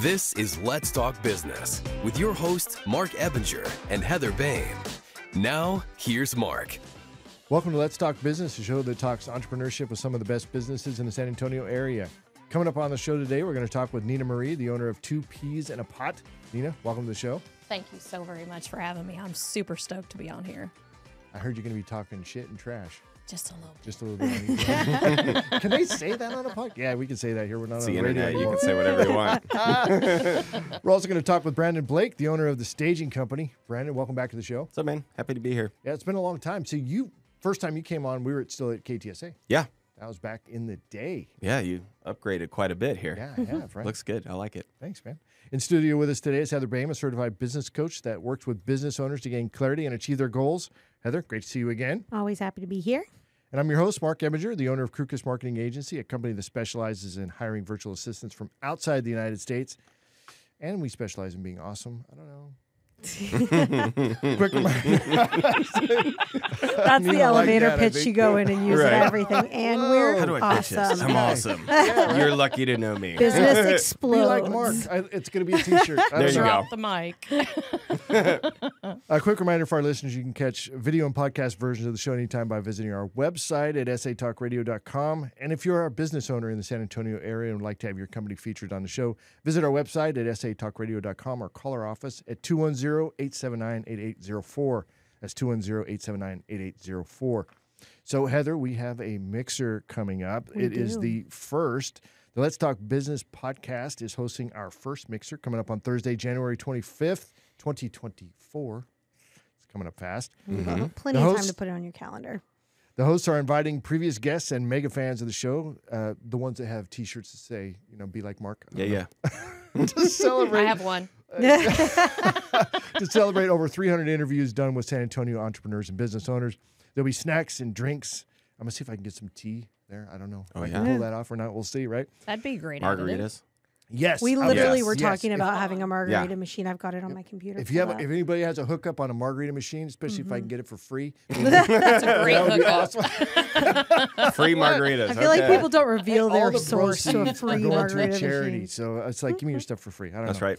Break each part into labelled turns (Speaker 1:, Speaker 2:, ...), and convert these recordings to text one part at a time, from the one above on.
Speaker 1: This is Let's Talk Business with your hosts, Marc Ebinger and Heather Boehme. Now, here's Marc.
Speaker 2: Welcome to Let's Talk Business, a show that talks entrepreneurship with some of the best businesses in the San Antonio area. Coming up on the show today, we're going to talk with Neenah Marie, the owner of Two Pees in a Pot. Neenah, welcome to the show.
Speaker 3: Thank you so very much for having me. I'm super stoked to be on here.
Speaker 2: I heard you're going to be talking shit and trash.
Speaker 3: Just a little bit.
Speaker 2: Just a little bit. can they say that on a podcast? Yeah, we can say that here. We're not
Speaker 4: It's
Speaker 2: on
Speaker 4: the
Speaker 2: the radio
Speaker 4: internet. You can say whatever you want.
Speaker 2: We're also going to talk with Brandon Blake, the owner of the staging company. Brandon, welcome back to the show.
Speaker 4: What's up, man? Happy to be here.
Speaker 2: Yeah, it's been a long time. So you first time you came on, we were still at KTSA.
Speaker 4: Yeah.
Speaker 2: That was back in the day.
Speaker 4: Yeah, you upgraded quite a bit here.
Speaker 2: Yeah, I have, right?
Speaker 4: Looks good. I like it.
Speaker 2: Thanks, man. In studio with us today is Heather Boehme, a certified business coach that works with business owners to gain clarity and achieve their goals. Heather, great to see you again.
Speaker 5: Always happy to be here.
Speaker 2: And I'm your host, Marc Ebinger, the owner of Crukus Marketing Agency, a company that specializes in hiring virtual assistants from outside the United States. And we specialize in being awesome. I don't know. Quick reminder.
Speaker 5: That's
Speaker 2: Neenah
Speaker 5: the
Speaker 2: like
Speaker 5: elevator
Speaker 2: that,
Speaker 5: pitch you go in and use
Speaker 4: Right.
Speaker 5: it everything. And we're
Speaker 4: How do I pitch
Speaker 5: awesome.
Speaker 4: this? I'm awesome. You're lucky to know me.
Speaker 5: Business
Speaker 2: Be
Speaker 5: explodes.
Speaker 2: like Marc. I, it's going to be a t-shirt.
Speaker 4: There you
Speaker 2: know.
Speaker 4: go.
Speaker 3: The mic.
Speaker 2: A quick reminder for our listeners you can catch video and podcast versions of the show anytime by visiting our website at satalkradio.com. And if you're a business owner in the San Antonio area and would like to have your company featured on the show, visit our website at satalkradio.com or call our office at 210 879 8804. That's 210 879 8804. So, Heather, we have a mixer coming up.
Speaker 5: We
Speaker 2: It is
Speaker 5: do.
Speaker 2: the first. The Let's Talk Business podcast is hosting our first mixer coming up on Thursday, January 25th, 2024. It's coming up fast.
Speaker 5: Well, plenty
Speaker 2: The
Speaker 5: of time to put it on your calendar.
Speaker 2: The hosts are inviting previous guests and mega fans of the show, uh, the ones that have T-shirts that say, you know, "Be like Marc."
Speaker 4: Yeah,
Speaker 2: don't
Speaker 4: yeah.
Speaker 2: to celebrate
Speaker 3: I have one.
Speaker 2: to celebrate over 300 interviews done with San Antonio entrepreneurs and business owners. There'll be snacks and drinks. I'm gonna see if I can get some tea there. I don't know. If
Speaker 4: Oh,
Speaker 2: I
Speaker 4: yeah?
Speaker 2: can pull that off or not. We'll see. Right?
Speaker 3: That'd be great. Edited.
Speaker 4: Margaritas.
Speaker 2: Yes.
Speaker 5: We literally
Speaker 2: yes,
Speaker 5: were
Speaker 2: yes.
Speaker 5: talking
Speaker 2: If-
Speaker 5: about having a margarita machine. I've got it on my computer.
Speaker 2: If you have,
Speaker 5: that.
Speaker 2: if anybody has a hookup on a margarita machine, especially if I can mm-hmm. get it for free,
Speaker 3: That's a great
Speaker 2: that
Speaker 3: hookup.
Speaker 2: awesome.
Speaker 4: Free margaritas.
Speaker 5: I feel like people don't reveal
Speaker 2: All
Speaker 5: their
Speaker 2: the
Speaker 5: source to a
Speaker 2: proceeds
Speaker 5: free
Speaker 2: are going to a
Speaker 5: margarita
Speaker 2: charity.
Speaker 5: machine.
Speaker 2: So it's like, give me your stuff for free. I don't
Speaker 4: That's
Speaker 2: know.
Speaker 4: right.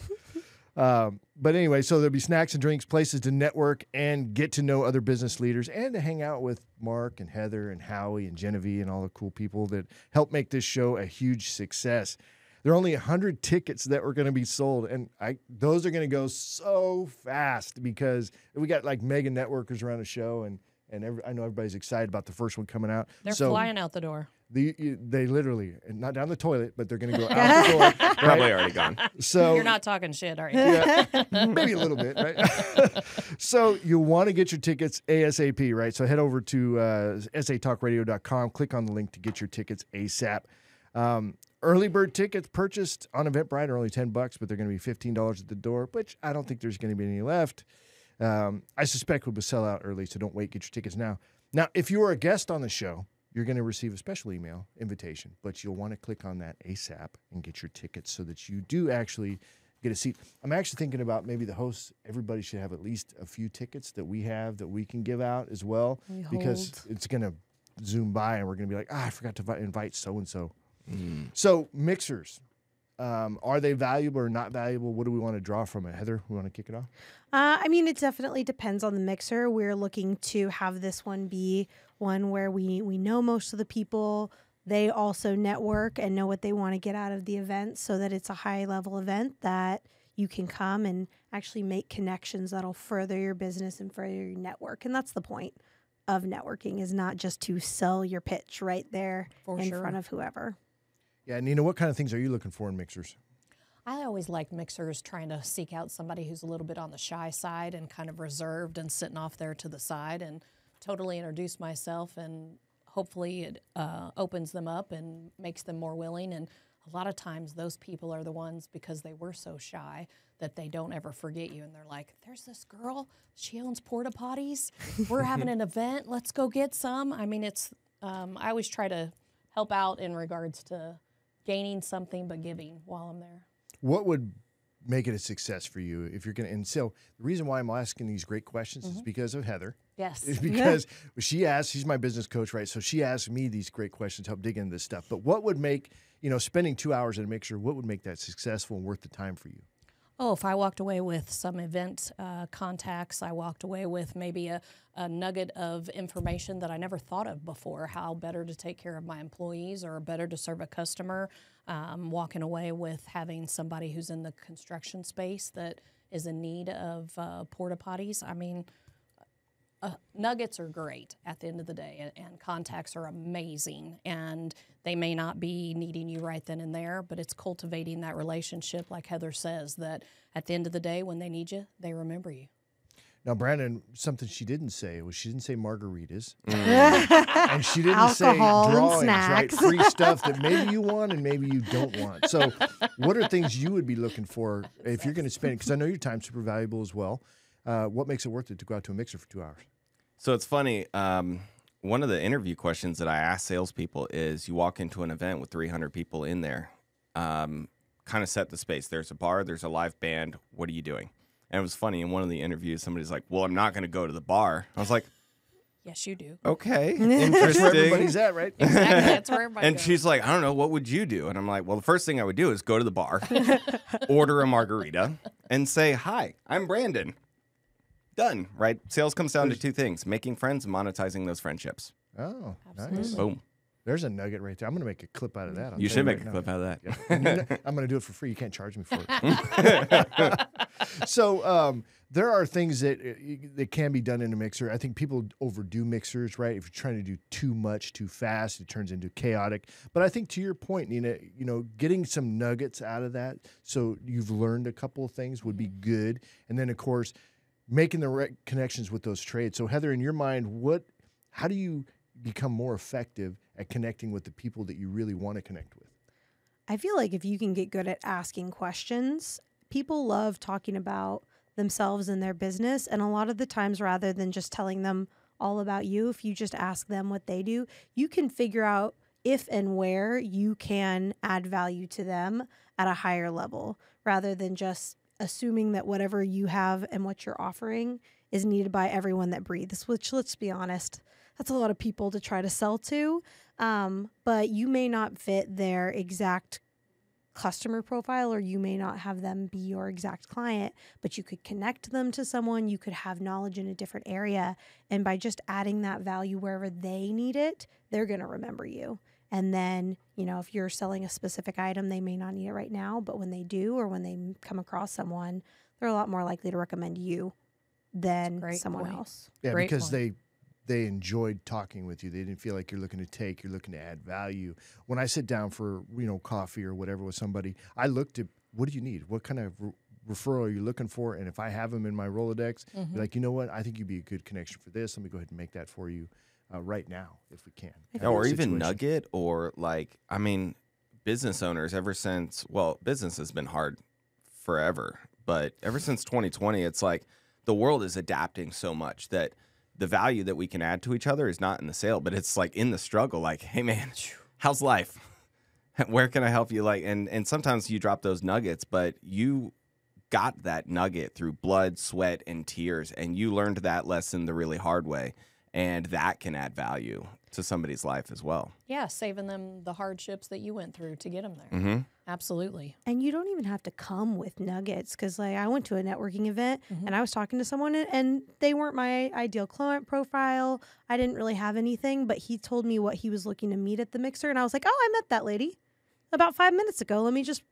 Speaker 2: Um, but anyway, so there'll be snacks and drinks, places to network and get to know other business leaders and to hang out with Marc and Heather and Howie and Genevieve and all the cool people that help make this show a huge success. There are only 100 tickets that were going to be sold, and I those are going to go so fast because we got like mega networkers around the show, and and every, I know everybody's excited about the first one coming out.
Speaker 3: They're
Speaker 2: so
Speaker 3: flying out the door.
Speaker 2: The, you- they literally, not down the toilet, but they're going to go out the door.
Speaker 4: Probably already gone.
Speaker 2: So
Speaker 3: You're not talking shit, are you?
Speaker 2: yeah, maybe a little bit, right? so you want to get your tickets ASAP, right? So head over to uh, satalkradio.com, click on the link to get your tickets ASAP. Um, early bird tickets purchased on Eventbrite are only 10 bucks, but they're going to be $15 at the door, which I don't think there's going to be any left. Um, I suspect we'll sell out early, so don't wait. Get your tickets now. Now, if you are a guest on the show, you're going to receive a special email invitation, but you'll want to click on that ASAP and get your tickets so that you do actually get a seat. I'm actually thinking about maybe the hosts, everybody should have at least a few tickets that we have that we can give out as well
Speaker 5: We
Speaker 2: because
Speaker 5: hold.
Speaker 2: it's going to zoom by and we're going to be like, ah, I forgot to invite so and so.
Speaker 4: Mm.
Speaker 2: So, mixers, um, are they valuable or not valuable? What do we want to draw from it? Heather, we want to kick it off?
Speaker 5: Uh, I mean, it definitely depends on the mixer. We're looking to have this one be one where we we know most of the people. They also network and know what they want to get out of the event, so that it's a high level event that you can come and actually make connections that'll further your business and further your network. And that's the point of networking is not just to sell your pitch right there
Speaker 3: For
Speaker 5: in
Speaker 3: sure.
Speaker 5: front of whoever.
Speaker 2: Yeah, Neenah, what kind of things are you looking for in mixers?
Speaker 3: I always like mixers trying to seek out somebody who's a little bit on the shy side and kind of reserved and sitting off there to the side and totally introduce myself and hopefully it uh, opens them up and makes them more willing. And a lot of times those people are the ones because they were so shy that they don't ever forget you and they're like there's this girl. She owns porta potties. We're having an event. Let's go get some. I mean it's um, i always try to help out in regards to gaining something but giving while i'm there.
Speaker 2: What would make it a success for you if you're gonna and so the reason why i'm asking these great questions is mm-hmm. because of heather.
Speaker 3: Yes.
Speaker 2: is because she asked she's my business coach right? So she asked me these great questions to help dig into this stuff. But what would make you know spending two hours at a mixer what would make that successful and worth the time for you
Speaker 3: Oh, if I walked away with some event uh, contacts, I walked away with maybe a, a nugget of information that I never thought of before how better to take care of my employees or better to serve a customer. Um, walking away with having somebody who's in the construction space that is in need of uh, porta potties. I mean, uh, nuggets are great at the end of the day, and, and contacts are amazing. And they may not be needing you right then and there, but it's cultivating that relationship, like Heather says, that at the end of the day, when they need you, they remember you.
Speaker 2: now brandon something she didn't say was she didn't say margaritas
Speaker 5: Mm.
Speaker 2: and she didn't
Speaker 5: Alcohol
Speaker 2: say
Speaker 5: and
Speaker 2: drawings right free stuff that maybe you want and maybe you don't want so what are things you would be looking for if you're going to spend because i know your time's super valuable as well uh, what makes it worth it to go out to a mixer for two hours
Speaker 4: So it's funny. Um, one of the interview questions that I ask salespeople is you walk into an event with 300 people in there, um, kind of set the space. There's a bar, there's a live band. What are you doing? And it was funny. In one of the interviews, somebody's like, Well, I'm not going to go to the bar. I was like,
Speaker 3: Yes, you do.
Speaker 4: Okay, interesting.
Speaker 2: that's where everybody's at right
Speaker 3: Exactly. That's where everybody
Speaker 4: And
Speaker 3: goes.
Speaker 4: she's like, I don't know, what would you do? And I'm like, Well, the first thing I would do is go to the bar, order a margarita, and say, Hi, I'm Brandon. Done, right? Sales comes down to two things making friends and monetizing those friendships.
Speaker 2: oh nice
Speaker 3: Absolutely.
Speaker 4: Boom.
Speaker 2: there's a nugget right there i'm going to make a clip out of that I'll
Speaker 4: You
Speaker 2: tell
Speaker 4: should
Speaker 2: right
Speaker 4: make a
Speaker 2: now.
Speaker 4: clip out of that.
Speaker 2: Yeah. And you know, I'm going to do it for free. You can't charge me for it. so um, there are things that uh, that can be done in a mixer. I think people overdo mixers, right? If you're trying to do too much too fast, it turns into chaotic. But I think to your point, Neenah, you know, getting some nuggets out of that, so you've learned a couple of things would be good. And then of course, making the right connections with those trades. So Heather, in your mind, what, how do you become more effective at connecting with the people that you really want to connect with?
Speaker 5: I feel like if you can get good at asking questions, people love talking about themselves and their business. And a lot of the times, rather than just telling them all about you, if you just ask them what they do, you can figure out if and where you can add value to them at a higher level rather than just assuming that whatever you have and what you're offering is needed by everyone that breathes, which let's be honest, that's a lot of people to try to sell to. Um, but you may not fit their exact customer profile or you may not have them be your exact client, but you could connect them to someone, you could have knowledge in a different area. And by just adding that value wherever they need it, they're going to remember you. And then, you know, if you're selling a specific item, they may not need it right now, but when they do or when they come across someone, they're a lot more likely to recommend you than someone
Speaker 3: point.
Speaker 5: else.
Speaker 2: Yeah,
Speaker 3: Great
Speaker 2: because
Speaker 3: point.
Speaker 2: they they enjoyed talking with you. They didn't feel like you're looking to take. You're looking to add value. When I sit down for you know coffee or whatever with somebody, I looked at what do you need? What kind of re- referral are you looking for? And if I have them in my Rolodex,
Speaker 3: Mm-hmm.
Speaker 2: like you know what, I think you'd be a good connection for this. Let me go ahead and make that for you uh, right now if we can.
Speaker 4: Yeah, or even Nugget, or like, I mean, business owners ever since, well, business has been hard forever, but ever since 2020, it's like the world is adapting so much that the value that we can add to each other is not in the sale, but it's like in the struggle. Like, hey, man, how's life? Where can I help you? Like, and and sometimes you drop those nuggets, but you got that nugget through blood, sweat, and tears, and you learned that lesson the really hard way, and that can add value to somebody's life as well.
Speaker 3: yeah, saving them the hardships that you went through to get them there.
Speaker 4: Mm-hmm.
Speaker 3: Absolutely.
Speaker 5: And you don't even have to come with nuggets because, like, I went to a networking event and I was talking to someone and, and they weren't my ideal client profile. I didn't really have anything, but he told me what he was looking to meet at the mixer. And I was like, oh, I met that lady about five minutes ago. Let me just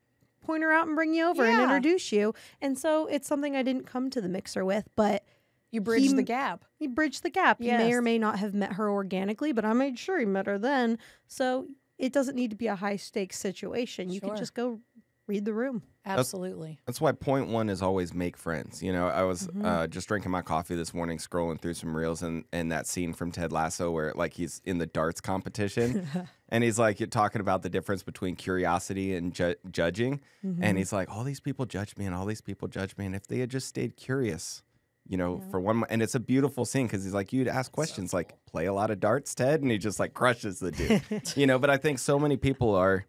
Speaker 5: point her out and bring you over and introduce you. And so it's something I didn't come to the mixer with, but
Speaker 3: You bridge the gap.
Speaker 5: he bridged the gap. You may or may not have met her organically, but I made sure he met her then. So it doesn't need to be a high stakes situation. You can just go read the room.
Speaker 3: Absolutely.
Speaker 4: That's why point one is always make friends. You know, I was
Speaker 5: Mm-hmm.
Speaker 4: uh, just drinking my coffee this morning, scrolling through some reels, and and that scene from Ted Lasso where like he's in the darts competition, and he's like you're talking about the difference between curiosity and ju- judging,
Speaker 5: Mm-hmm.
Speaker 4: and he's like, all these people judge me, and all these people judge me, and if they had just stayed curious. You know, for one, and it's a beautiful scene because he's like, you'd ask questions like, play a lot of darts, Ted, and he just like crushes the dude. you know, but I think so many people are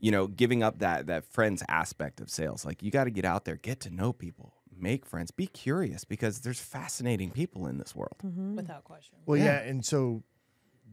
Speaker 4: you know, giving up that that friends aspect of sales. Like you got to get out there, get to know people, make friends, be curious because there's fascinating people in this world. Mm-hmm.
Speaker 3: without question.
Speaker 2: Well, yeah.
Speaker 4: Yeah.
Speaker 2: and so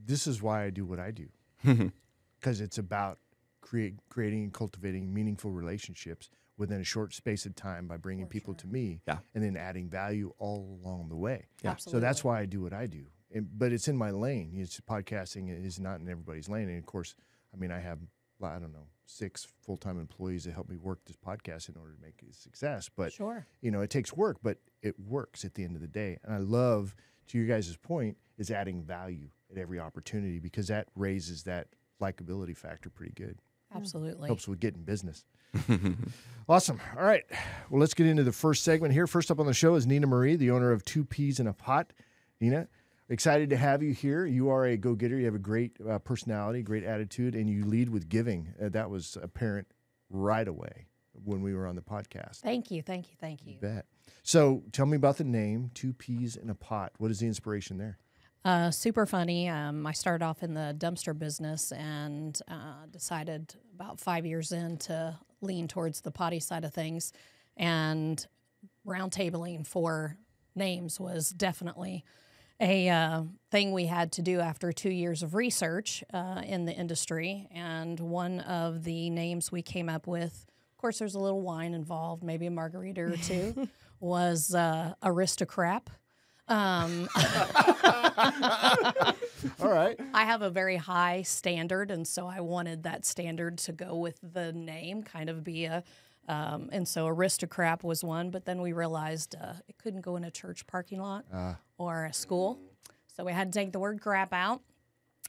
Speaker 2: this is why I do what I do because it's about create creating and cultivating meaningful relationships within a short space of time by bringing people to me,
Speaker 4: Yeah.
Speaker 2: and then adding value all along the way.
Speaker 3: Yeah.
Speaker 2: So that's why I do what I do. And, but it's in my lane. It's podcasting is not in everybody's lane, and of course, I mean, I have I don't know six full time employees that help me work this podcast in order to make it a success. But
Speaker 3: Sure.
Speaker 2: you know, it takes work, but it works at the end of the day. And I love, to your guys' point, is adding value at every opportunity because that raises that likability factor pretty good.
Speaker 3: Absolutely.
Speaker 2: Helps with getting business. awesome. All right. Well, let's get into the first segment here. First up on the show is Neenah Marie, the owner of Two Pees in a Pot. Neenah, excited to have you here. You are a go getter. You have a great uh, personality, great attitude, and you lead with giving. Uh, that was apparent right away when we were on the podcast.
Speaker 3: Thank you. Thank you. Thank you.
Speaker 2: Bet. So tell me about the name Two Pees in a Pot. What is the inspiration there?
Speaker 3: Uh, super funny. Um, I started off in the dumpster business and uh, decided about five years in to lean towards the potty side of things. And roundtabling for names was definitely a uh, thing we had to do after two years of research uh, in the industry. And one of the names we came up with, of course, there's a little wine involved, maybe a margarita or two, was uh, Aristocrat. Um,
Speaker 2: All right.
Speaker 3: I have a very high standard, and so I wanted that standard to go with the name, kind of be a. Um, and so aristocrat was one, but then we realized uh, it couldn't go in a church parking lot or a school, so we had to take the word crap out.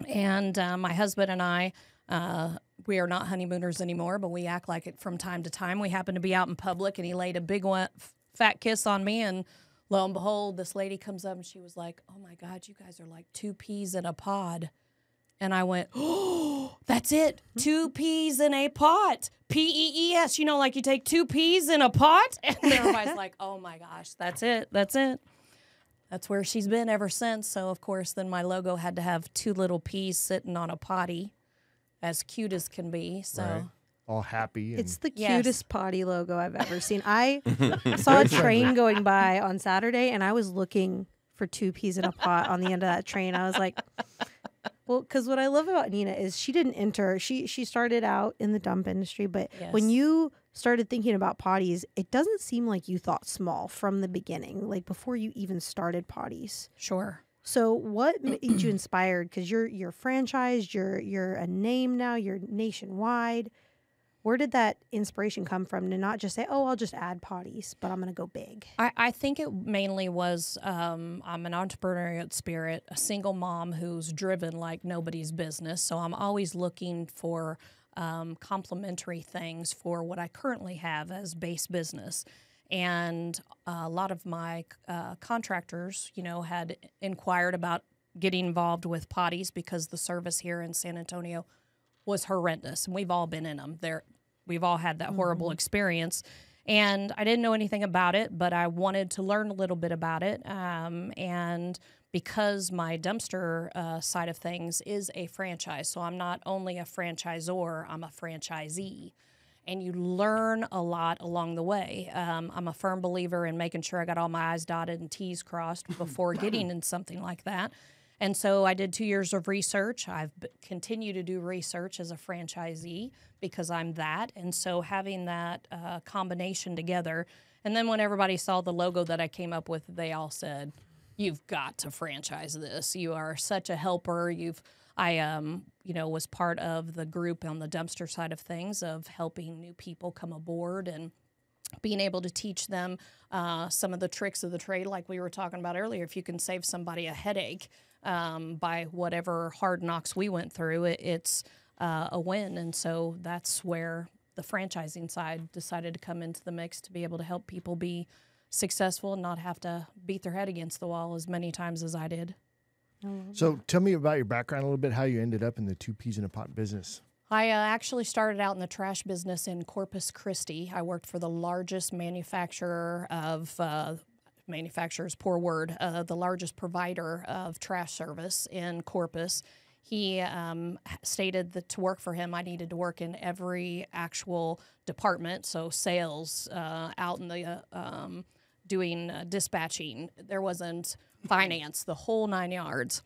Speaker 3: And uh, my husband and I, uh, we are not honeymooners anymore, but we act like it from time to time. We happened to be out in public, and he laid a big one, fat kiss on me, and lo and behold, this lady comes up and she was like, "Oh my God, you guys are like two peas in a pod." And I went, oh, that's it. Mm-hmm. Two pees in a pot. P E E S. You know, like you take two pees in a pot. And everybody's like, oh my gosh, that's it. That's it. That's where she's been ever since. So, of course, then my logo had to have two little peas sitting on a potty, as cute as can be. So,
Speaker 2: Right. All happy. And
Speaker 5: It's the
Speaker 3: Yes.
Speaker 5: cutest potty logo I've ever seen. I saw a train going by on Saturday and I was looking for two pees in a pot on the end of that train. I was like, well, because what I love about Neenah is she didn't enter. She she started out in the dump industry, but when
Speaker 3: Yes.
Speaker 5: you started thinking about potties, it doesn't seem like you thought small from the beginning, like before you even started potties.
Speaker 3: sure.
Speaker 5: So what made you inspired? Because you're you're franchised, you're you're a name now, you're nationwide. Where did that inspiration come from to not just say, "Oh, I'll just add potties," but I'm going to go big?
Speaker 3: I, I think it mainly was um, I'm an entrepreneurial spirit, a single mom who's driven like nobody's business. So I'm always looking for um, complementary things for what I currently have as base business. And a lot of my uh, contractors, you know, had inquired about getting involved with potties because the service here in San Antonio was horrendous, and we've all been in them. There, we've all had that horrible experience, and I didn't know anything about it, but I wanted to learn a little bit about it. Um, and because my dumpster uh, side of things is a franchise, so I'm not only a franchisor, I'm a franchisee. And you learn a lot along the way. Um, I'm a firm believer in making sure I got all my I's dotted and T's crossed before getting in something like that. And so I did two years of research. I've continued to do research as a franchisee because I'm that. And so having that uh, combination together, and then when everybody saw the logo that I came up with, they all said, "You've got to franchise this. You are such a helper. You've." I um, you know, was part of the group on the dumpster side of things of helping new people come aboard and being able to teach them uh, some of the tricks of the trade, like we were talking about earlier. If you can save somebody a headache um, by whatever hard knocks we went through, it, it's uh, a win. And so that's where the franchising side decided to come into the mix to be able to help people be successful and not have to beat their head against the wall as many times as I did.
Speaker 2: so tell me about your background a little bit, how you ended up in the Two Pees in a Pot business.
Speaker 3: I uh, actually started out in the trash business in Corpus Christi. I worked for the largest manufacturer of uh, manufacturers, poor word, uh, the largest provider of trash service in Corpus. he um, stated that to work for him, I needed to work in every actual department. So sales, uh, out in the uh, um, doing uh, dispatching. There wasn't finance, the whole nine yards.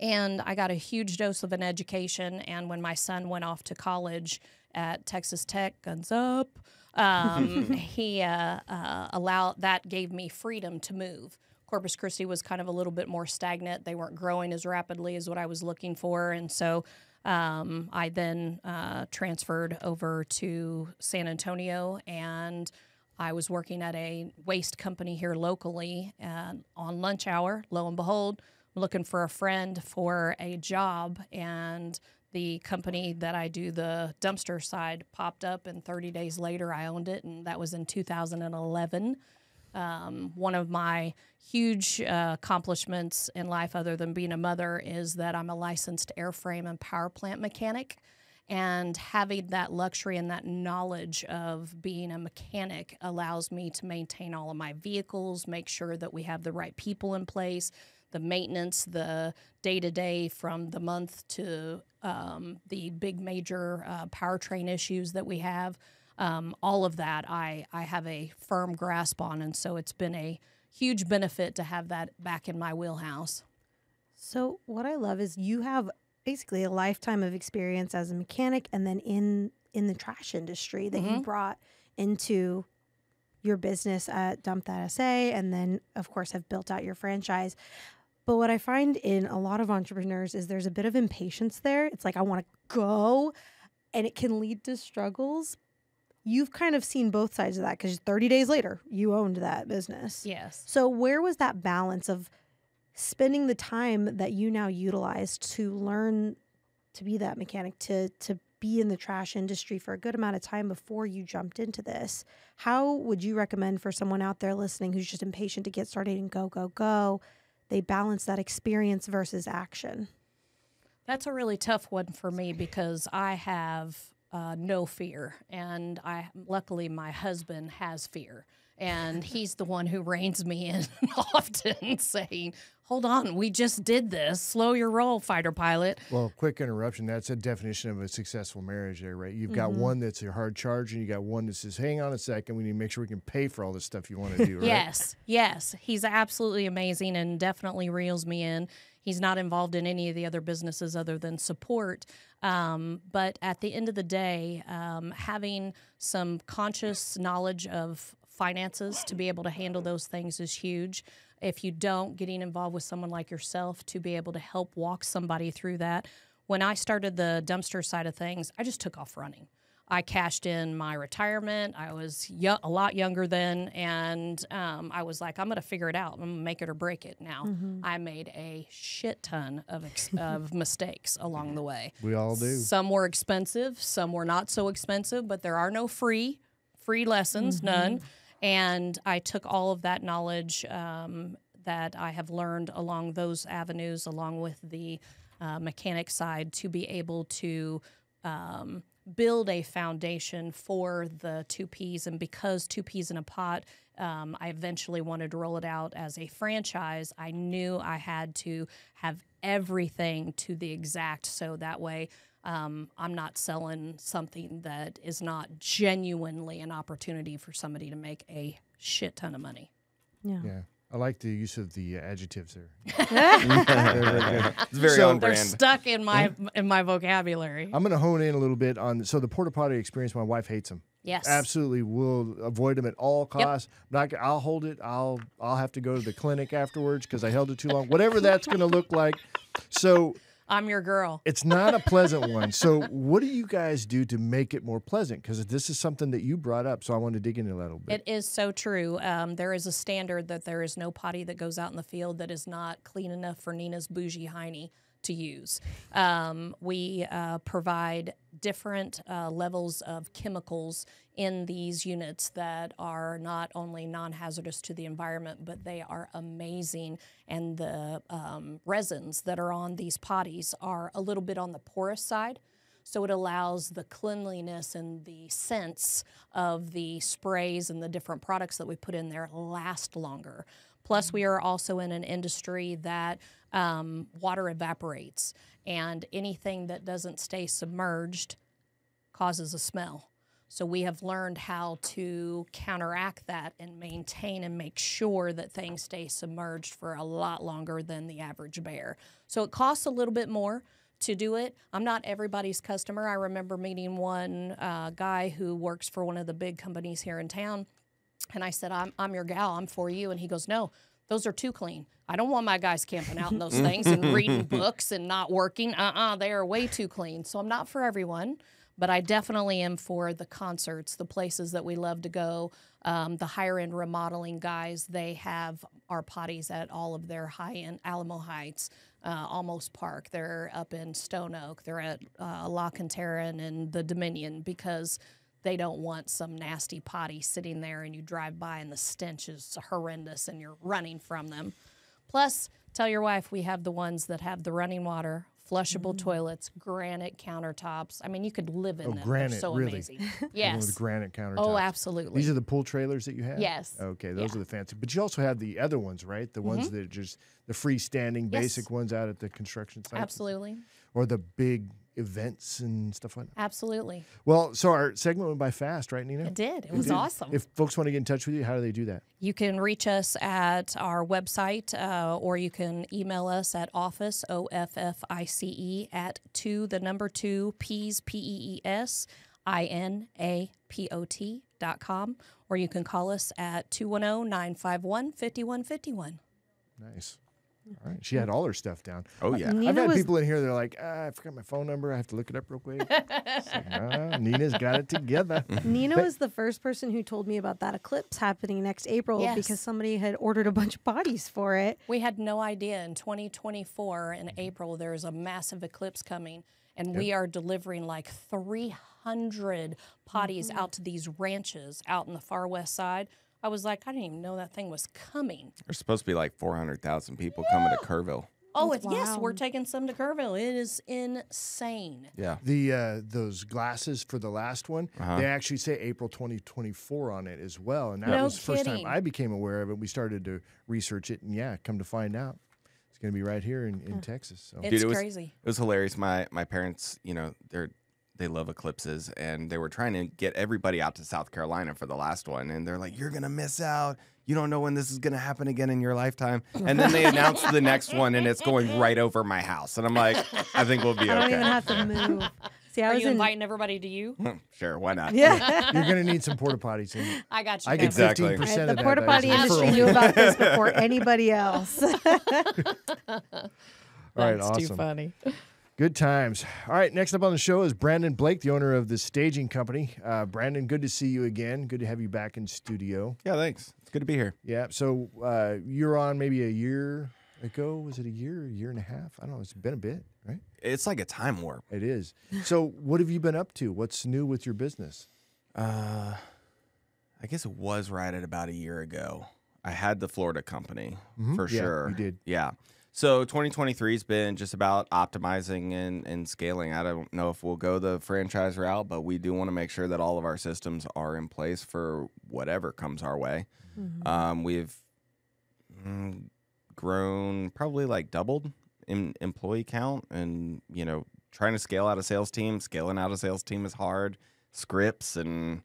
Speaker 3: And I got a huge dose of an education. And when my son went off to college at Texas Tech, guns up, um, he uh, uh, allowed that gave me freedom to move. Corpus Christi was kind of a little bit more stagnant. They weren't growing as rapidly as what I was looking for, and so um, I then uh, transferred over to San Antonio, and I was working at a waste company here locally. And on lunch hour, lo and behold, looking for a friend for a job, and the company that I do the dumpster side popped up, and 30 days later, I owned it, and that was in 2011. Um, one of my huge uh, accomplishments in life, other than being a mother, is that I'm a licensed airframe and power plant mechanic. And having that luxury and that knowledge of being a mechanic allows me to maintain all of my vehicles, make sure that we have the right people in place, the maintenance, the day to day from the month to um, the big major uh, powertrain issues that we have. Um, all of that I, I have a firm grasp on. And so it's been a huge benefit to have that back in my wheelhouse.
Speaker 5: So what I love is you have basically a lifetime of experience as a mechanic and then in in the trash industry that you brought into your business at Dump That SA and then of course have built out your franchise. But what I find in a lot of entrepreneurs is there's a bit of impatience there. It's like I want to go and it can lead to struggles. You've kind of seen both sides of that because 30 days later, you owned that business.
Speaker 3: Yes.
Speaker 5: So, where was that balance of spending the time that you now utilize to learn to be that mechanic, to to be in the trash industry for a good amount of time before you jumped into this? How would you recommend for someone out there listening who's just impatient to get started and go go go? They balance that experience versus action.
Speaker 3: That's a really tough one for me because I have uh, no fear, and I luckily my husband has fear, and he's the one who reins me in often, saying, "Hold on, we just did this. Slow your roll, fighter pilot."
Speaker 2: Well, quick interruption. That's a definition of a successful marriage, there, right? You've got one that's a hard charge, and you got one that says, "Hang on a second, we need to make sure we can pay for all this stuff you want to do." Right?
Speaker 3: Yes, yes. He's absolutely amazing and definitely reels me in. He's not involved in any of the other businesses other than support. Um, but at the end of the day, um, having some conscious knowledge of finances to be able to handle those things is huge. If you don't, getting involved with someone like yourself to be able to help walk somebody through that. When I started the dumpster side of things, I just took off running. I cashed in my retirement. I was yo- a lot younger then, and um, I was like, I'm going to figure it out. I'm going to make it or break it. Now, I made a shit ton of ex- of mistakes along the way.
Speaker 2: We all do.
Speaker 3: Some were expensive, some were not so expensive, but there are no free free lessons, none. And I took all of that knowledge um, that I have learned along those avenues, along with the uh, mechanic side, to be able to um, build a foundation for the two pees. And because two pees in a pot, um, I eventually wanted to roll it out as a franchise. I knew I had to have everything to the exact so that way um, I'm not selling something that is not genuinely an opportunity for somebody to make a shit ton of money.
Speaker 5: Yeah.
Speaker 2: Yeah, I like the use of the adjectives there.
Speaker 4: It's very
Speaker 2: So-
Speaker 4: on
Speaker 3: They're stuck in my in my vocabulary.
Speaker 2: I'm going to hone in a little bit on so the porta potty experience. My wife hates them.
Speaker 3: yes,
Speaker 2: Absolutely, will avoid them at all costs. Not, g- I'll hold it. I'll I'll have to go to the clinic afterwards because I held it too long. Whatever that's going to look like. So
Speaker 3: I'm your girl.
Speaker 2: it's not a pleasant one. So what do you guys do to make it more pleasant? Because this is something that you brought up, so I want to dig into that a little bit.
Speaker 3: It is so true. Um, there is a standard that there is no potty that goes out in the field that is not clean enough for Neenah's bougie hiney to use. Um, we uh, provide different uh, levels of chemicals in these units that are not only non-hazardous to the environment, but they are amazing. And the um, resins that are on these potties are a little bit on the porous side. So it allows the cleanliness and the sense of the sprays and the different products that we put in there last longer. Plus, we are also in an industry that um, water evaporates, and anything that doesn't stay submerged causes a smell. So we have learned how to counteract that and maintain and make sure that things stay submerged for a lot longer than the average bear. So it costs a little bit more to do it. I'm not everybody's customer. I remember meeting one uh, guy who works for one of the big companies here in town, and I said, I'm, I'm your gal, I'm for you. And he goes, No, those are too clean. I don't want my guys camping out in those things and reading books and not working. Uh uh they are way too clean. So I'm not for everyone but I definitely am for the concerts, the places that we love to go. Um, the higher end remodeling guys, they have our potties at all of their high end Alamo Heights, uh, Olmos Park. They're up in Stone Oak. They're at uh, La Cantera and the Dominion because they don't want some nasty potty sitting there and you drive by and the stench is horrendous and you're running from them. Plus, tell your wife we have the ones that have the running water, flushable mm-hmm. toilets, granite countertops. I mean, you could live in
Speaker 2: Oh,
Speaker 3: them. They're
Speaker 2: granite,
Speaker 3: so
Speaker 2: really?
Speaker 3: amazing. Yes.
Speaker 2: With granite countertops.
Speaker 3: Oh, absolutely.
Speaker 2: These are the pool trailers that you have?
Speaker 3: Yes.
Speaker 2: Okay, those
Speaker 3: Yeah.
Speaker 2: are the fancy. But you also have the other ones, right? The ones mm-hmm. that are just the freestanding
Speaker 3: Yes.
Speaker 2: basic ones out at the construction site.
Speaker 3: absolutely.
Speaker 2: Or the big events and stuff like that.
Speaker 3: Absolutely.
Speaker 2: Well, so our segment went by fast, right, Neenah?
Speaker 3: It did. It was awesome.
Speaker 2: If folks want to get in touch with you, how do they do that?
Speaker 3: You can reach us at our website uh, or you can email us at office, O F F I C E, at two, the number two, P's, P E E S, I N A P O T dot com. Or you can call us at 210 951 5151.
Speaker 2: Nice. All right. She had all her stuff down.
Speaker 4: Oh yeah.
Speaker 5: Neenah
Speaker 2: I've had
Speaker 5: was
Speaker 2: people in here, that are like, ah, I forgot my phone number. I have to look it up real quick. Like, "Ah, Neenah's got it together.
Speaker 5: Neenah was the first person who told me about that eclipse happening next April
Speaker 3: Yes.
Speaker 5: because somebody had ordered a bunch of bodies for it.
Speaker 3: We had no idea in 2024 in April there is a massive eclipse coming, and we are delivering like 300 potties out to these ranches out in the far west side. I was like, I didn't even know that thing was coming.
Speaker 4: There's supposed to be like 400,000 people coming to Kerrville.
Speaker 3: Oh, it's, yes, we're taking some to Kerrville. It is insane.
Speaker 4: Yeah.
Speaker 2: The uh, those glasses for the last one,
Speaker 4: Uh-huh.
Speaker 2: they actually say April 2024 on it as well, and that
Speaker 3: No
Speaker 2: was the first time. I became aware of it. We started to research it, and yeah, come to find out, it's going to be right here in, in Texas. So
Speaker 3: It's
Speaker 4: Dude, it was-
Speaker 3: crazy.
Speaker 4: It was hilarious. My my parents, you know, they're they love eclipses and they were trying to get everybody out to South Carolina for the last one and they're like you're going to miss out. You don't know when this is going to happen again in your lifetime. And then they announced the next one and it's going right over my house. And I'm like, I think we'll be
Speaker 5: I don't
Speaker 4: okay.
Speaker 5: even have to move. See, I
Speaker 3: Are
Speaker 5: was
Speaker 3: you
Speaker 5: in.
Speaker 3: inviting everybody to you?
Speaker 4: Hmm, sure, why not?
Speaker 5: yeah.
Speaker 2: you're going to need some porta potties. And
Speaker 3: I got you.
Speaker 2: I get
Speaker 3: guys.
Speaker 4: Exactly.
Speaker 2: 15 percent
Speaker 5: the
Speaker 2: of that.
Speaker 5: porta potty industry knew about this before anybody else.
Speaker 2: All right,
Speaker 3: That's
Speaker 2: awesome.
Speaker 3: too funny.
Speaker 2: Good times. All right, next up on the show is Brandon Blake, the owner of the staging company. Uh, Brandon, good to see you again. Good to have you back in studio.
Speaker 4: Yeah, thanks. It's good to be here.
Speaker 2: Yeah. So uh, you're on maybe a year ago. Was it a year, a year and a half? I don't know. It's been a bit, right?
Speaker 4: It's like a time warp.
Speaker 2: It is. So what have you been up to? What's new with your business?
Speaker 4: Uh, I guess it was right at about a year ago. I had the Florida company for
Speaker 2: Yeah,
Speaker 4: sure.
Speaker 2: you did.
Speaker 4: Yeah. So 2023 has been just about optimizing and, and scaling. I don't know if we'll go the franchise route, but we do want to make sure that all of our systems are in place for whatever comes our way. Um, we've mm, grown probably like doubled in employee count, and you know, trying to scale out a sales team, scaling out a sales team is hard. Scripts and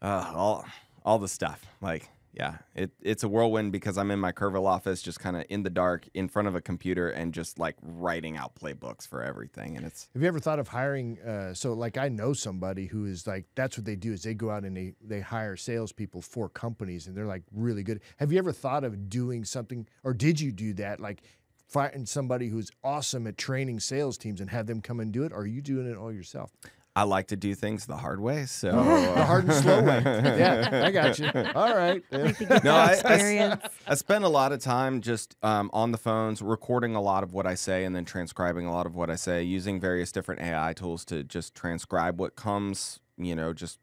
Speaker 4: uh, all all the stuff. Like, yeah, it, it's a whirlwind because I'm in my Kerrville office, just kind of in the dark, in front of a computer, and just like writing out playbooks for everything. And it's
Speaker 2: Have you ever thought of hiring? Uh, so, like, I know somebody who is like, that's what they do is they go out and they they hire salespeople for companies, and they're like really good. Have you ever thought of doing something, or did you do that? Like, find somebody who's awesome at training sales teams and have them come and do it, or are you doing it all yourself?
Speaker 4: I like to do things the hard way. So
Speaker 2: The hard and slow way. Yeah, I got you. All right. Yeah.
Speaker 4: no, I, I,
Speaker 5: experience.
Speaker 4: I spend a lot of time just um, on the phones, recording a lot of what I say, and then transcribing a lot of what I say, using various different AI tools to just transcribe what comes. You know, just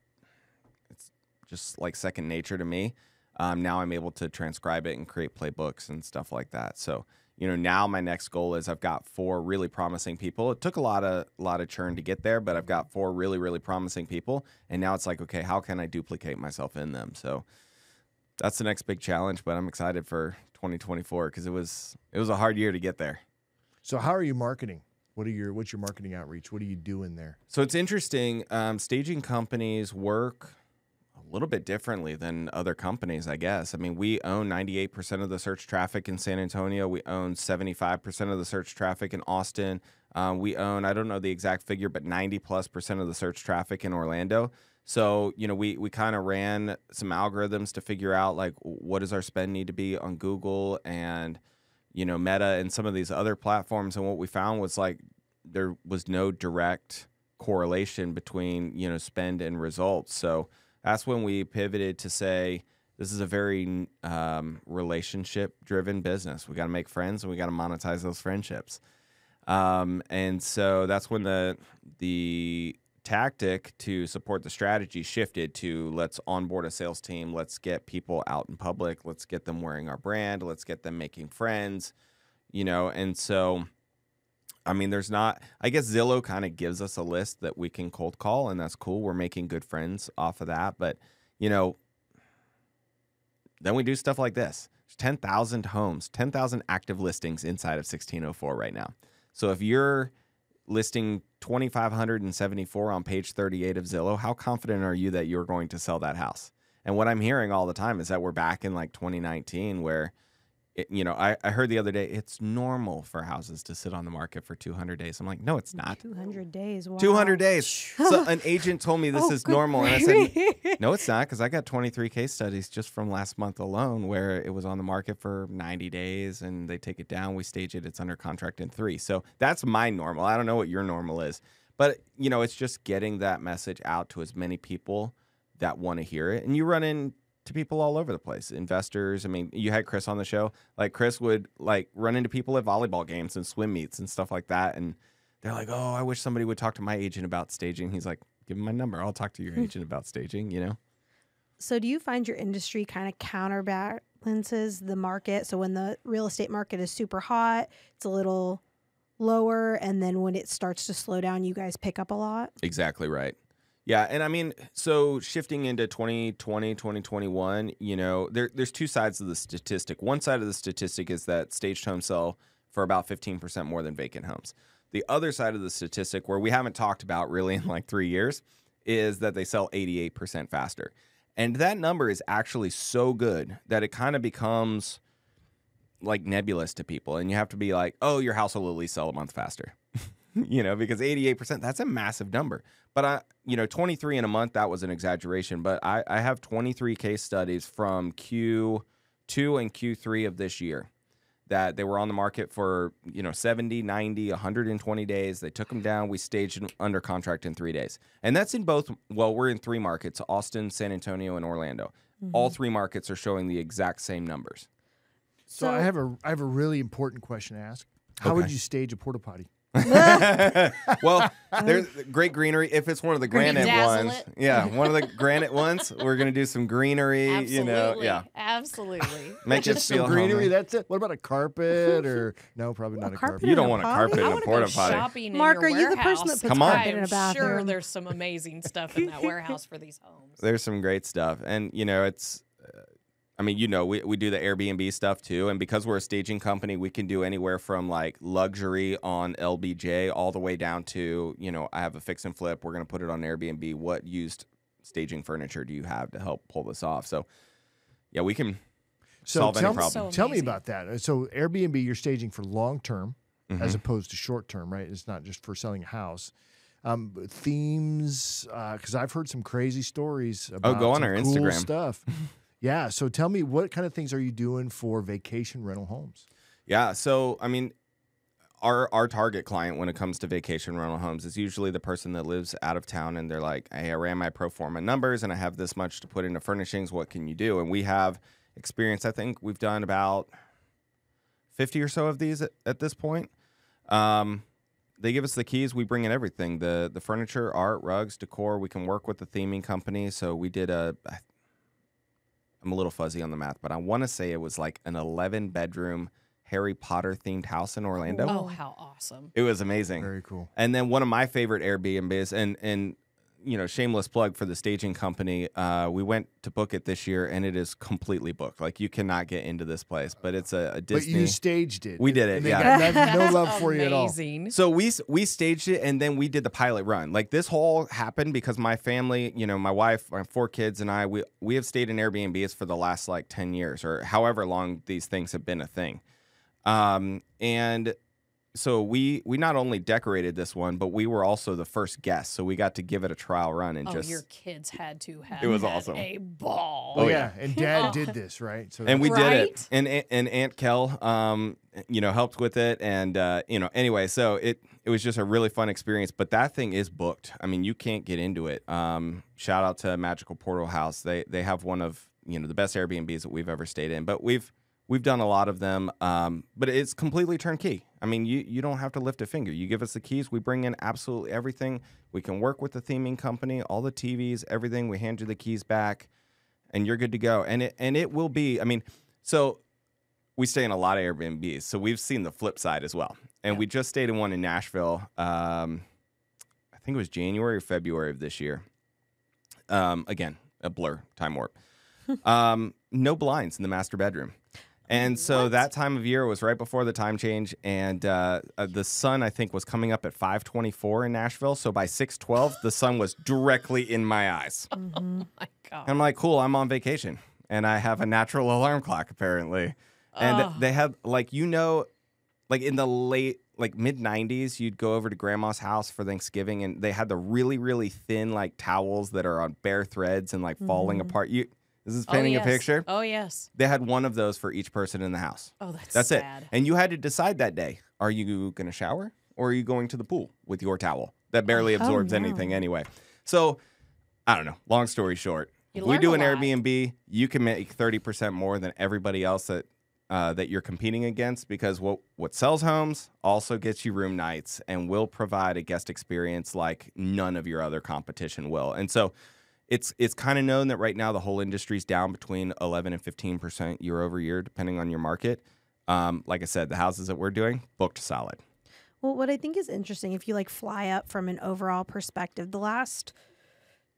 Speaker 4: it's just like second nature to me. Um, now I'm able to transcribe it and create playbooks and stuff like that. So you know, now my next goal is I've got four really promising people. It took a lot of a lot of churn to get there, but I've got four really really promising people, and now it's like, okay, how can I duplicate myself in them? So that's the next big challenge. But I'm excited for 2024 because it was it was a hard year to get there.
Speaker 2: So how are you marketing? What are your what's your marketing outreach? What are you doing there?
Speaker 4: So it's interesting. Um, staging companies work little bit differently than other companies, I guess. I mean, we own 98% of the search traffic in San Antonio. We own 75% of the search traffic in Austin. Um, we own, I don't know the exact figure, but 90 plus percent of the search traffic in Orlando. So, you know, we, we kind of ran some algorithms to figure out like what does our spend need to be on Google and, you know, Meta and some of these other platforms. And what we found was like there was no direct correlation between, you know, spend and results. So that's when we pivoted to say, this is a very um, relationship driven business. We got to make friends and we got to monetize those friendships. Um, and so that's when the the tactic to support the strategy shifted to let's onboard a sales team, let's get people out in public, let's get them wearing our brand, let's get them making friends, you know. And so, I mean, there's not. I guess Zillow kind of gives us a list that we can cold call, and that's cool. We're making good friends off of that, but you know, then we do stuff like this. There's 10,000 homes, 10,000 active listings inside of 1604 right now. So if you're listing 2,574 on page 38 of Zillow, how confident are you that you're going to sell that house? And what I'm hearing all the time is that we're back in like 2019 where it, you know, I, I heard the other day it's normal for houses to sit on the market for 200 days. I'm like, no, it's not.
Speaker 5: 200 days. Wow.
Speaker 4: 200 days. So an agent told me this
Speaker 5: Oh,
Speaker 4: is normal. And I said, no, it's not because I got 23 case studies just from last month alone where it was on the market for 90 days and they take it down, we stage it, it's under contract in three. So that's my normal. I don't know what your normal is, but you know, it's just getting that message out to as many people that want to hear it. And you run into people all over the place, investors. I mean, you had Chris on the show. Like Chris would like run into people at volleyball games and swim meets and stuff like that. And they're like, oh, I wish somebody would talk to my agent about staging. He's like, give him my number. I'll talk to your hmm. agent about staging, you know?
Speaker 5: So, do you find your industry kind of counterbalances the market? So, when the real estate market is super hot, it's a little lower. And then when it starts to slow down, you guys pick up a lot?
Speaker 4: Exactly right. Yeah, and I mean, so shifting into 2020, 2021, you know, there, there's two sides of the statistic. One side of the statistic is that staged homes sell for about 15% more than vacant homes. The other side of the statistic, where we haven't talked about really in like three years, is that they sell 88% faster. And that number is actually so good that it kind of becomes like nebulous to people. And you have to be like, oh, your house will at least sell a month faster. you know, because 88%, that's a massive number. But I, you know, 23 in a month, that was an exaggeration. But I, I have 23 case studies from Q2 and Q3 of this year that they were on the market for, you know, 70, 90, 120 days. They took them down. We staged them under contract in three days. And that's in both, well, we're in three markets Austin, San Antonio, and Orlando. All mm-hmm. three markets are showing the exact same numbers.
Speaker 2: So, I have a I have a really important question to ask. How would you stage a porta potty?
Speaker 4: well, there's great greenery. If it's one of the granite
Speaker 3: Dazzle
Speaker 4: ones,
Speaker 3: it.
Speaker 4: yeah, one of the granite ones, we're gonna do some greenery.
Speaker 3: Absolutely.
Speaker 4: You know, yeah,
Speaker 3: Absolutely.
Speaker 4: make it feel
Speaker 2: some greenery.
Speaker 4: homey.
Speaker 2: That's it. What about a carpet or no? Probably not
Speaker 5: A
Speaker 2: a
Speaker 5: carpet
Speaker 2: carpet.
Speaker 4: You don't
Speaker 5: a
Speaker 4: want a carpet
Speaker 3: I
Speaker 4: in a
Speaker 3: want
Speaker 4: porta potty.
Speaker 3: Marc,
Speaker 5: are you the person
Speaker 3: warehouse.
Speaker 5: that puts
Speaker 4: Come on.
Speaker 5: carpet in a
Speaker 3: I'm sure there's some amazing stuff in that warehouse for these homes.
Speaker 4: There's some great stuff, and you know, it's. Uh, I mean, you know, we, we do the Airbnb stuff too, and because we're a staging company, we can do anywhere from like luxury on LBJ all the way down to you know, I have a fix and flip. We're gonna put it on Airbnb. What used staging furniture do you have to help pull this off? So, yeah, we can
Speaker 2: So
Speaker 4: solve any
Speaker 2: tell,
Speaker 4: problem.
Speaker 3: So
Speaker 2: tell me about that. Uh, So Airbnb, you're staging for long term as
Speaker 4: Mhm.
Speaker 2: opposed to short term, right? It's not just for selling a house. Um, themes, because I've heard some crazy stories about
Speaker 4: Oh, go on
Speaker 2: some
Speaker 4: our
Speaker 2: cool
Speaker 4: Instagram.
Speaker 2: stuff. yeah. So tell me, what kind of things are you doing for vacation rental homes?
Speaker 4: Yeah. So, I mean, our our target client when it comes to vacation rental homes is usually the person that lives out of town and they're like, "Hey, I ran my pro forma numbers and I have this much to put into furnishings. What can you do?" And we have experience. I think we've done about fifty or so of these at, at this point. Um, they give us the keys. We bring in everything: the the furniture, art, rugs, decor. We can work with the theming company. So we did a. I'm a little fuzzy on the math, but I want to say it was like an 11 bedroom Harry Potter themed house in Orlando.
Speaker 3: Oh, how awesome.
Speaker 4: It was amazing.
Speaker 2: Very cool.
Speaker 4: And then one of my favorite Airbnbs, and and you know, shameless plug for the staging company. Uh, we went to book it this year, and it is completely booked. Like you cannot get into this place, but it's a, a
Speaker 2: But you staged it.
Speaker 4: We did it,
Speaker 2: And they
Speaker 4: yeah.
Speaker 2: got no, no love for you at all.
Speaker 4: So we we staged it and then we did the pilot run. Like this whole happened because my family, you know, my wife, my four kids, and I, we we have stayed in Airbnbs for the last like ten years or however long these things have been a thing. Um, and so we we not only decorated this one, but we were also the first guests. So we got to give it a trial run and
Speaker 3: Oh,
Speaker 4: just
Speaker 3: your kids had to have
Speaker 4: It was awesome.
Speaker 3: a ball.
Speaker 2: Oh,
Speaker 4: Oh,
Speaker 2: yeah.
Speaker 4: yeah.
Speaker 2: And dad did this, right? So
Speaker 4: and we did it and and aunt kel um you know helped with it and uh you know anyway so it it was just a really fun experience but that thing is booked i mean you can't get into it um shout out to magical portal house they they have one of you know the best airbnbs that we've ever stayed in but we've we've done a lot of them um but it's completely turnkey i mean you you don't have to lift a finger you give us the keys we bring in absolutely everything we can work with the theming company all the tvs everything we hand you the keys back and you're good to go. And it and it will be. I mean, so we stay in a lot of Airbnbs, so we've seen the flip side as well. And we just stayed in one in Nashville. Um, I think it was January or February of this year. Um, again, a blur, time warp. um, no blinds in the master bedroom. And so that time of year was right before the time change, and uh, uh, the sun I think was coming up at 5:24 in Nashville. So by 6:12, the sun was directly in my eyes.
Speaker 3: Oh my God.
Speaker 4: I'm like, cool, I'm on vacation and I have a natural alarm clock apparently. And
Speaker 3: Oh.
Speaker 4: they have like you know, like in the late like mid 90s, you'd go over to grandma's house for Thanksgiving and they had the really really thin like towels that are on bare threads and like falling apart. You this is
Speaker 3: Oh,
Speaker 4: painting
Speaker 3: yes.
Speaker 4: a picture.
Speaker 3: Oh yes.
Speaker 4: They had one of those for each person in the house.
Speaker 3: Oh, that's
Speaker 4: That's
Speaker 3: sad.
Speaker 4: it. And you had to decide that day, are you going to shower or are you going to the pool with your towel that barely absorbs
Speaker 5: no.
Speaker 4: anything anyway? So, I don't know. Long story short, if we do an
Speaker 3: lot.
Speaker 4: Airbnb, you can make 30% more than everybody else that uh, that you're competing against because what what sells homes also gets you room nights and will provide a guest experience like none of your other competition will. And so it's it's kind of known that right now the whole industry's down between 11 and 15 percent year over year, depending on your market. Um, like I said, the houses that we're doing booked solid.
Speaker 5: Well, what I think is interesting, if you like fly up from an overall perspective, the last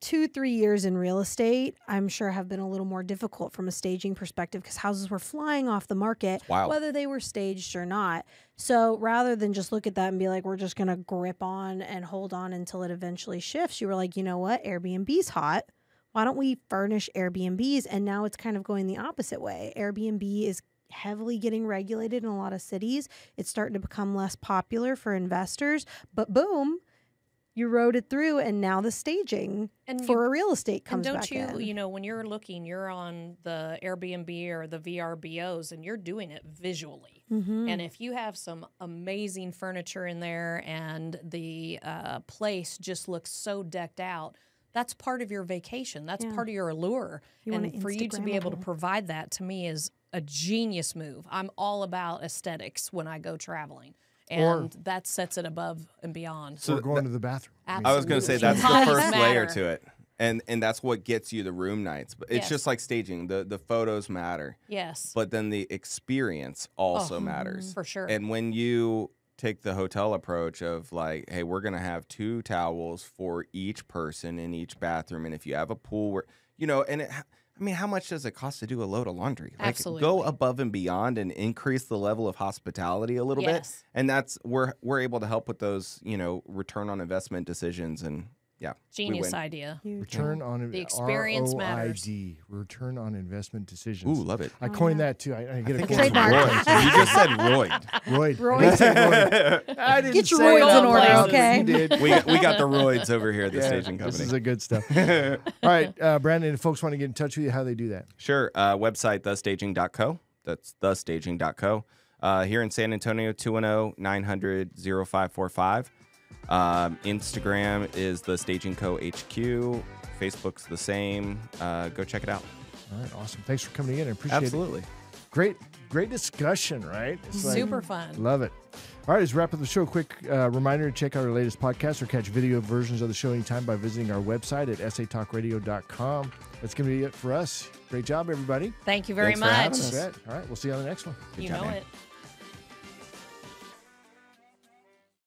Speaker 5: two, three years in real estate, I'm sure have been a little more difficult from a staging perspective because houses were flying off the market, whether they were staged or not. So rather than just look at that and be like, we're just going to grip on and hold on until it eventually shifts, you were like, you know what? Airbnb's hot. Why don't we furnish Airbnbs? And now it's kind of going the opposite way. Airbnb is heavily getting regulated in a lot of cities. It's starting to become less popular for investors. But boom, you rode it through, and now the staging
Speaker 3: And you-
Speaker 5: for a real estate comes
Speaker 3: and don't
Speaker 5: back
Speaker 3: you,
Speaker 5: in.
Speaker 3: you know, when you're looking, you're on the Airbnb or the VRBOs, and you're doing it visually.
Speaker 5: Mhm.
Speaker 3: And if you have some amazing furniture in there, and the uh, place just looks so decked out, that's part of your vacation. That's
Speaker 5: Yeah.
Speaker 3: part of your allure.
Speaker 5: You
Speaker 3: and for you to be able to provide that to me is a genius move. I'm all about aesthetics when I go traveling,
Speaker 2: Or-
Speaker 3: and that sets it above and beyond.
Speaker 2: So we're going to the bathroom.
Speaker 4: I was going to say that's the first layer to it. And and that's what gets you the room nights. But it's
Speaker 3: Yes.
Speaker 4: just like staging. The the photos matter.
Speaker 3: yes,
Speaker 4: but then the experience also oh, matters
Speaker 3: Oh, for sure.
Speaker 4: And when you take the hotel approach of like, hey, we're gonna have two towels for each person in each bathroom, and if you have a pool, where you know, and it, I mean, how much does it cost to do a load of laundry? Like,
Speaker 3: Absolutely.
Speaker 4: go above and beyond and increase the level of hospitality a little bit, and that's we're we're able to help with those, you know, return on investment decisions, and yeah,
Speaker 3: genius
Speaker 4: win.
Speaker 3: idea.
Speaker 5: Huge.
Speaker 2: Return on
Speaker 3: The experience matters.
Speaker 2: ROID, Return on investment decisions.
Speaker 4: Ooh, love it.
Speaker 2: I coined that too. I, I get a
Speaker 4: think
Speaker 2: coin
Speaker 4: it's
Speaker 5: Trademark.
Speaker 4: Royd. you just said Royd.
Speaker 2: Royd.
Speaker 5: Royd.
Speaker 2: Did I say Royd? I didn't
Speaker 5: Get your
Speaker 2: say
Speaker 5: roids
Speaker 3: in order,
Speaker 5: okay?
Speaker 2: You did.
Speaker 4: we got, we got the roids over here at the
Speaker 2: Yeah,
Speaker 4: staging company.
Speaker 2: This is a good stuff. All right, uh, Brandon, if folks want to get in touch with you, how they do that?
Speaker 4: Sure. Uh, website, thestaging.co. That's thestaging.co. Uh, here in San Antonio, oh, 210 900 0545. Um, Instagram is the Staging Co. HQ. Facebook's the same. Uh, go check it out.
Speaker 2: All right, awesome. Thanks for coming in. I appreciate
Speaker 4: Absolutely.
Speaker 2: it. Absolutely. Great, great discussion, right? It's like-
Speaker 3: Super fun.
Speaker 2: Love it. All right, let's wrap up the show. Quick uh, reminder to check out our latest podcast or catch video versions of the show anytime by visiting our website at satalkradio.com. That's going to be it for us. Great job, everybody.
Speaker 3: Thank you very
Speaker 4: Thanks for
Speaker 3: much.
Speaker 4: us.
Speaker 2: Bet. All right, we'll see you on the next one.
Speaker 3: You
Speaker 4: job,
Speaker 3: know
Speaker 4: man.
Speaker 3: it.